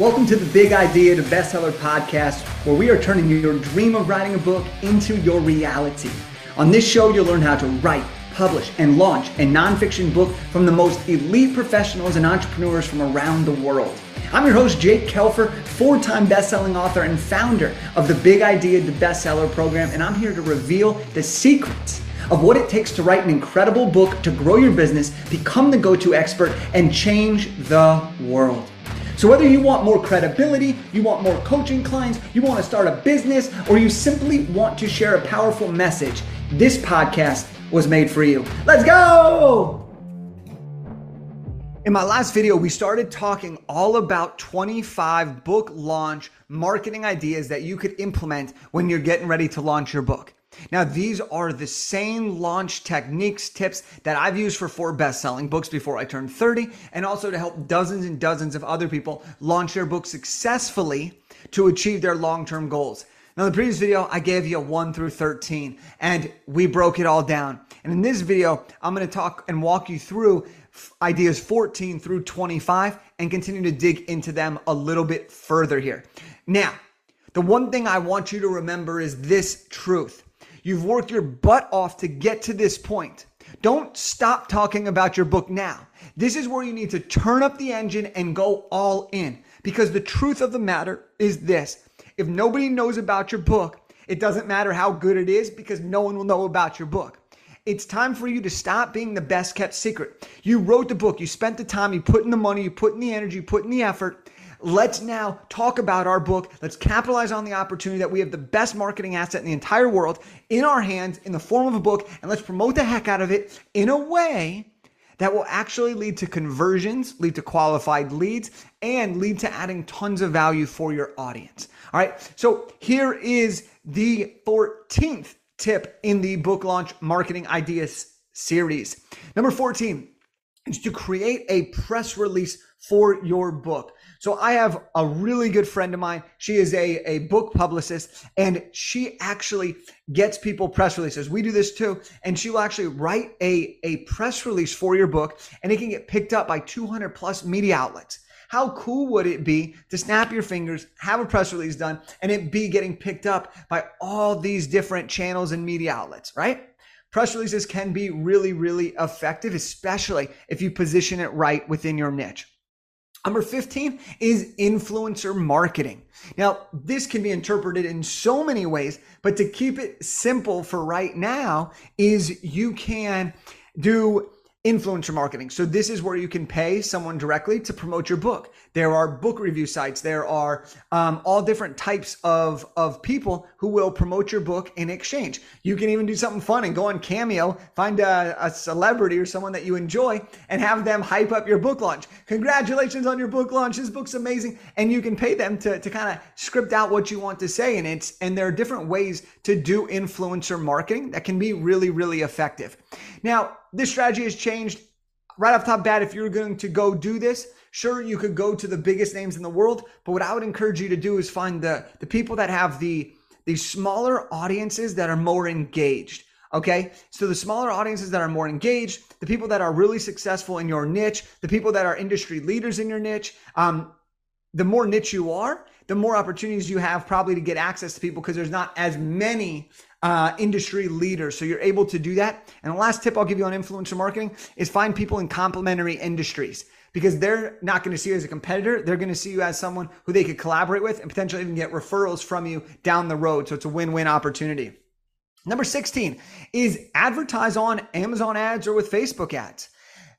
Welcome to the Big Idea to Bestseller podcast, where we are turning your dream of writing a book into your reality. On this show, you'll learn how to write, publish, and launch a nonfiction book from the most elite professionals and entrepreneurs from around the world. I'm your host, Jake Kelfer, four time best-selling author and founder of the Big Idea to Bestseller program, and I'm here to reveal the secrets of what it takes to write an incredible book to grow your business, become the go to expert, and change the world. So, whether you want more credibility, you want more coaching clients, you want to start a business, or you simply want to share a powerful message, this podcast was made for you. Let's go! In my last video, we started talking all about 25 book launch marketing ideas that you could implement when you're getting ready to launch your book. Now, these are the same launch techniques, tips that I've used for four best selling books before I turned 30, and also to help dozens and dozens of other people launch their books successfully to achieve their long term goals. Now, in the previous video, I gave you a 1 through 13, and we broke it all down. And in this video, I'm going to talk and walk you through ideas 14 through 25 and continue to dig into them a little bit further here. Now, the one thing I want you to remember is this truth You've worked your butt off to get to this point. Don't stop talking about your book now. This is where you need to turn up the engine and go all in. Because the truth of the matter is this if nobody knows about your book, it doesn't matter how good it is because no one will know about your book. It's time for you to stop being the best kept secret. You wrote the book, you spent the time, you put in the money, you put in the energy, you put in the effort, Let's now talk about our book. Let's capitalize on the opportunity that we have the best marketing asset in the entire world in our hands in the form of a book, and let's promote the heck out of it in a way that will actually lead to conversions, lead to qualified leads, and lead to adding tons of value for your audience. All right, so here is the 14th tip in the book launch marketing ideas series. Number 14 is to create a press release for your book. So I have a really good friend of mine. She is a, a book publicist and she actually gets people press releases. We do this too. And she will actually write a, a press release for your book and it can get picked up by 200 plus media outlets. How cool would it be to snap your fingers, have a press release done, and it be getting picked up by all these different channels and media outlets, right? Press releases can be really, really effective, especially if you position it right within your niche. Number 15 is influencer marketing. Now, this can be interpreted in so many ways, but to keep it simple for right now is you can do influencer marketing. So this is where you can pay someone directly to promote your book. There are book review sites. There are um, all different types of, of people who will promote your book in exchange. You can even do something fun and go on Cameo, find a, a celebrity or someone that you enjoy and have them hype up your book launch. Congratulations on your book launch. This book's amazing. And you can pay them to, to kind of script out what you want to say. And it's, and there are different ways to do influencer marketing that can be really, really effective. Now, this strategy has changed right off top bat. If you're going to go do this, sure, you could go to the biggest names in the world, but what I would encourage you to do is find the, the people that have the, the smaller audiences that are more engaged. Okay. So the smaller audiences that are more engaged, the people that are really successful in your niche, the people that are industry leaders in your niche, um, the more niche you are, the more opportunities you have probably to get access to people because there's not as many uh, industry leaders. So you're able to do that. And the last tip I'll give you on influencer marketing is find people in complementary industries because they're not going to see you as a competitor. They're going to see you as someone who they could collaborate with and potentially even get referrals from you down the road. So it's a win win opportunity. Number 16 is advertise on Amazon ads or with Facebook ads.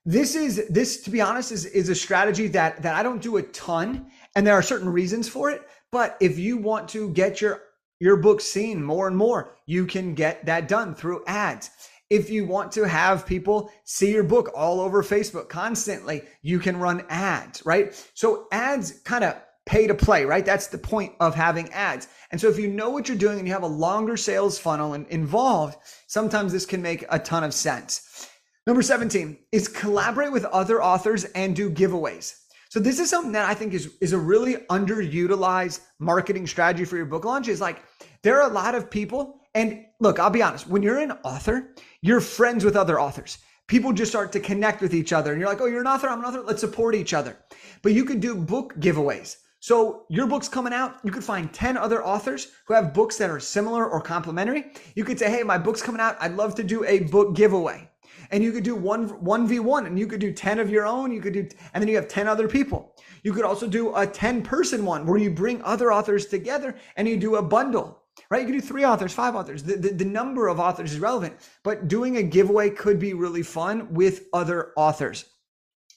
This is this to be honest is is a strategy that that I don't do a ton and there are certain reasons for it, but if you want to get your your book seen more and more, you can get that done through ads. If you want to have people see your book all over Facebook constantly, you can run ads, right? So ads kind of pay to play, right? That's the point of having ads. And so if you know what you're doing and you have a longer sales funnel and involved, sometimes this can make a ton of sense. Number 17 is collaborate with other authors and do giveaways. So this is something that I think is, is a really underutilized marketing strategy for your book launch is like there are a lot of people and look, I'll be honest, when you're an author, you're friends with other authors. People just start to connect with each other and you're like, "Oh, you're an author, I'm an author, let's support each other." But you could do book giveaways. So your book's coming out. You could find 10 other authors who have books that are similar or complementary. You could say, hey, my book's coming out. I'd love to do a book giveaway. And you could do one, 1v1 and you could do 10 of your own. You could do, and then you have 10 other people. You could also do a 10 person one where you bring other authors together and you do a bundle right? You can do three authors, five authors. The, the, the, number of authors is relevant, but doing a giveaway could be really fun with other authors.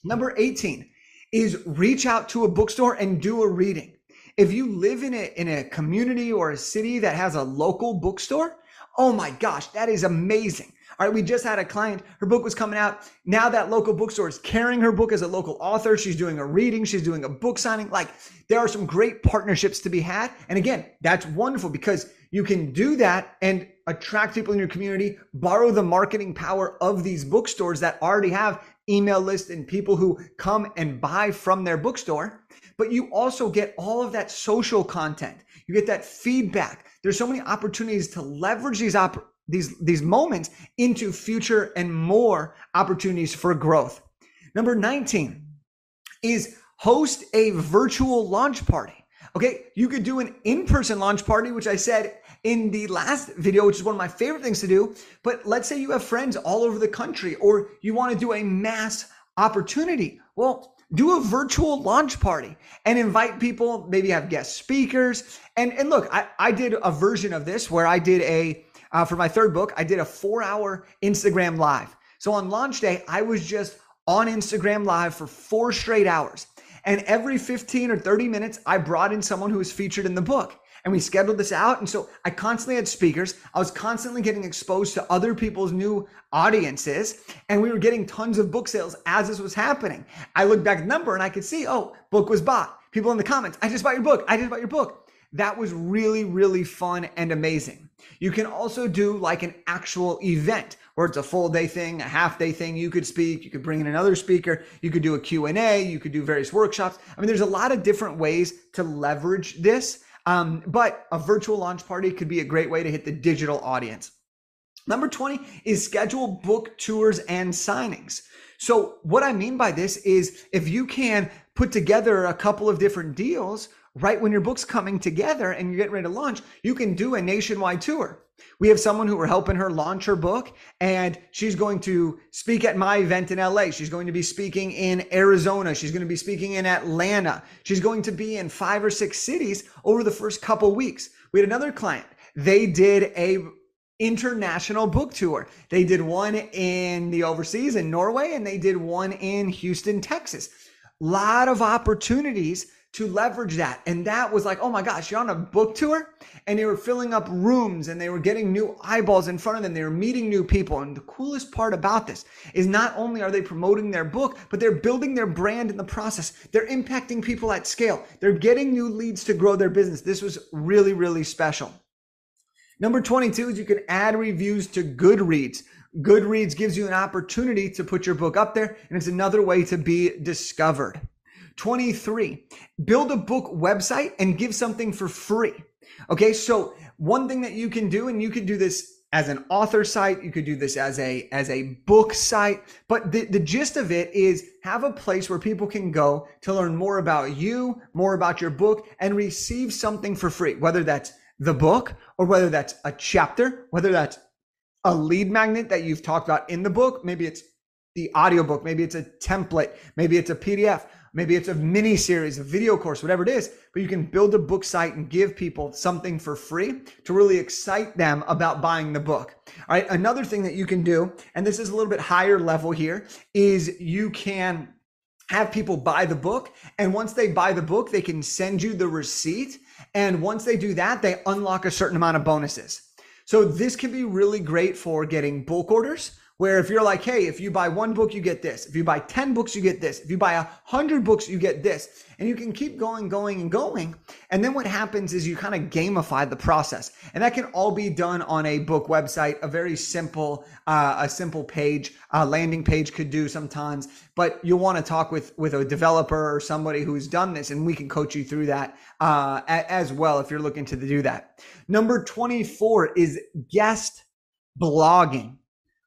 Number 18 is reach out to a bookstore and do a reading. If you live in a, in a community or a city that has a local bookstore, oh my gosh, that is amazing. All right, we just had a client, her book was coming out. Now that local bookstore is carrying her book as a local author. She's doing a reading, she's doing a book signing. Like there are some great partnerships to be had. And again, that's wonderful because you can do that and attract people in your community, borrow the marketing power of these bookstores that already have email lists and people who come and buy from their bookstore. But you also get all of that social content. You get that feedback. There's so many opportunities to leverage these op- these these moments into future and more opportunities for growth. Number 19 is host a virtual launch party. Okay, you could do an in-person launch party, which I said in the last video, which is one of my favorite things to do. But let's say you have friends all over the country or you want to do a mass opportunity. Well, do a virtual launch party and invite people, maybe have guest speakers. And, and look, I, I did a version of this where I did a uh, for my third book, I did a four hour Instagram live. So on launch day, I was just on Instagram live for four straight hours. And every 15 or 30 minutes, I brought in someone who was featured in the book. And we scheduled this out. And so I constantly had speakers. I was constantly getting exposed to other people's new audiences. And we were getting tons of book sales as this was happening. I looked back at the number and I could see, oh, book was bought. People in the comments, I just bought your book. I just bought your book. That was really, really fun and amazing. You can also do like an actual event where it's a full day thing, a half day thing. You could speak, you could bring in another speaker, you could do a Q&A, you could do various workshops. I mean, there's a lot of different ways to leverage this. Um, but a virtual launch party could be a great way to hit the digital audience. Number 20 is schedule book tours and signings. So what I mean by this is if you can put together a couple of different deals right when your book's coming together and you're getting ready to launch, you can do a nationwide tour. We have someone who we're helping her launch her book, and she's going to speak at my event in LA. She's going to be speaking in Arizona. She's going to be speaking in Atlanta. She's going to be in five or six cities over the first couple weeks. We had another client. They did a international book tour. They did one in the overseas in Norway, and they did one in Houston, Texas. Lot of opportunities to leverage that. And that was like, oh my gosh, you're on a book tour and they were filling up rooms and they were getting new eyeballs in front of them. They were meeting new people. And the coolest part about this is not only are they promoting their book, but they're building their brand in the process. They're impacting people at scale. They're getting new leads to grow their business. This was really, really special. Number 22 is you can add reviews to Goodreads. Goodreads gives you an opportunity to put your book up there, and it's another way to be discovered. 23, build a book website and give something for free. Okay, so one thing that you can do, and you can do this as an author site, you could do this as a as a book site, but the, the gist of it is have a place where people can go to learn more about you, more about your book, and receive something for free, whether that's the book or whether that's a chapter, whether that's a lead magnet that you've talked about in the book, maybe it's the audiobook, maybe it's a template, maybe it's a PDF. Maybe it's a mini series, a video course, whatever it is, but you can build a book site and give people something for free to really excite them about buying the book. All right. Another thing that you can do, and this is a little bit higher level here, is you can have people buy the book. And once they buy the book, they can send you the receipt. And once they do that, they unlock a certain amount of bonuses. So this can be really great for getting bulk orders where if you're like, hey, if you buy one book, you get this. If you buy 10 books, you get this. If you buy a hundred books, you get this. And you can keep going, going, and going. And then what happens is you kind of gamify the process. And that can all be done on a book website, a very simple, uh, a simple page, a landing page could do sometimes, but you'll want to talk with, with a developer or somebody who's done this and we can coach you through that, uh, as well if you're looking to do that. Number 24 is guest blogging.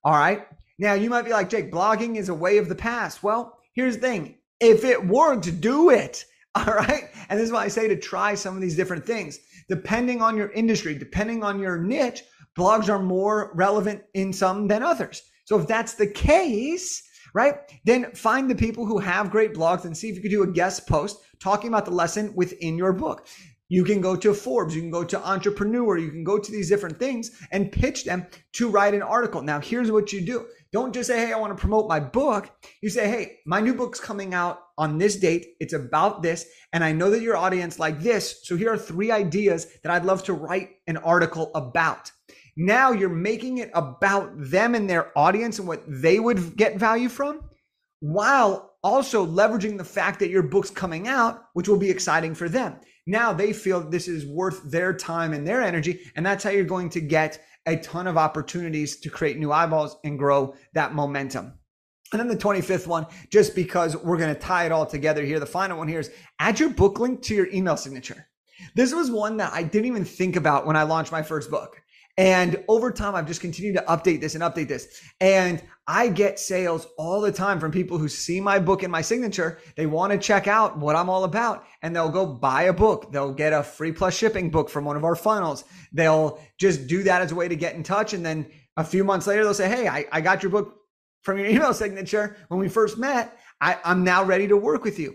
All right. Now you might be like, Jake, blogging is a way of the past. Well, here's the thing. If it worked, do it. All right. And this is why I say to try some of these different things. Depending on your industry, depending on your niche, blogs are more relevant in some than others. So if that's the case, right, then find the people who have great blogs and see if you could do a guest post talking about the lesson within your book. You can go to Forbes, you can go to Entrepreneur, you can go to these different things and pitch them to write an article. Now, here's what you do. Don't just say, hey, I want to promote my book. You say, hey, my new book's coming out on this date. It's about this. And I know that your audience like this. So here are three ideas that I'd love to write an article about. Now you're making it about them and their audience and what they would get value from while also leveraging the fact that your book's coming out, which will be exciting for them. Now they feel this is worth their time and their energy. And that's how you're going to get a ton of opportunities to create new eyeballs and grow that momentum. And then the 25th one, just because we're going to tie it all together here, the final one here is add your book link to your email signature. This was one that I didn't even think about when I launched my first book. And over time, I've just continued to update this and update this. And I get sales all the time from people who see my book in my signature. They want to check out what I'm all about and they'll go buy a book. They'll get a free plus shipping book from one of our funnels. They'll just do that as a way to get in touch. And then a few months later, they'll say, Hey, I, I got your book from your email signature when we first met. I, I'm now ready to work with you.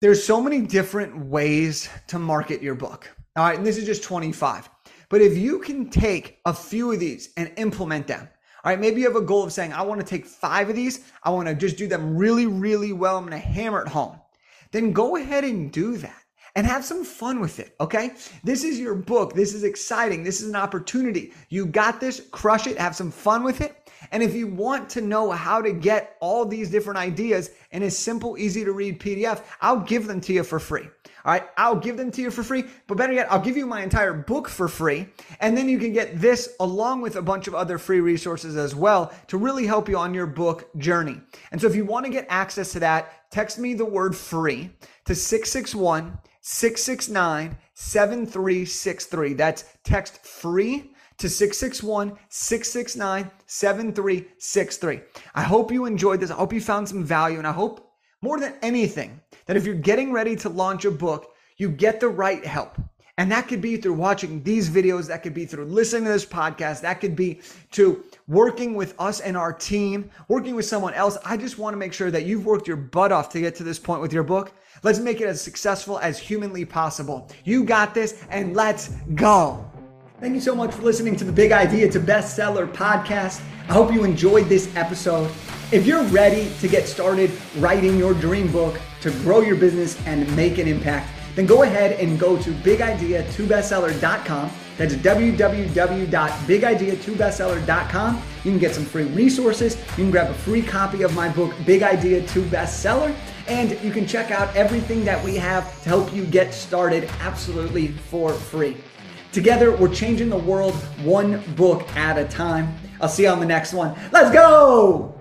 There's so many different ways to market your book. All right. And this is just 25. But if you can take a few of these and implement them, all right, maybe you have a goal of saying, I want to take five of these, I want to just do them really, really well, I'm going to hammer it home. Then go ahead and do that and have some fun with it. Okay. This is your book. This is exciting. This is an opportunity. You got this, crush it, have some fun with it. And if you want to know how to get all these different ideas in a simple, easy to read PDF, I'll give them to you for free. All right, I'll give them to you for free, but better yet, I'll give you my entire book for free. And then you can get this along with a bunch of other free resources as well to really help you on your book journey. And so if you want to get access to that, text me the word free to 661 669 7363. That's text free to 661 669 7363. I hope you enjoyed this. I hope you found some value. And I hope more than anything that if you're getting ready to launch a book, you get the right help. And that could be through watching these videos, that could be through listening to this podcast, that could be to working with us and our team, working with someone else. I just want to make sure that you've worked your butt off to get to this point with your book. Let's make it as successful as humanly possible. You got this, and let's go. Thank you so much for listening to the Big Idea to Bestseller podcast. I hope you enjoyed this episode. If you're ready to get started writing your dream book to grow your business and make an impact, then go ahead and go to bigidea2bestseller.com. That's www.bigidea2bestseller.com. You can get some free resources. You can grab a free copy of my book, Big Idea 2 Bestseller. And you can check out everything that we have to help you get started absolutely for free. Together, we're changing the world one book at a time. I'll see you on the next one. Let's go!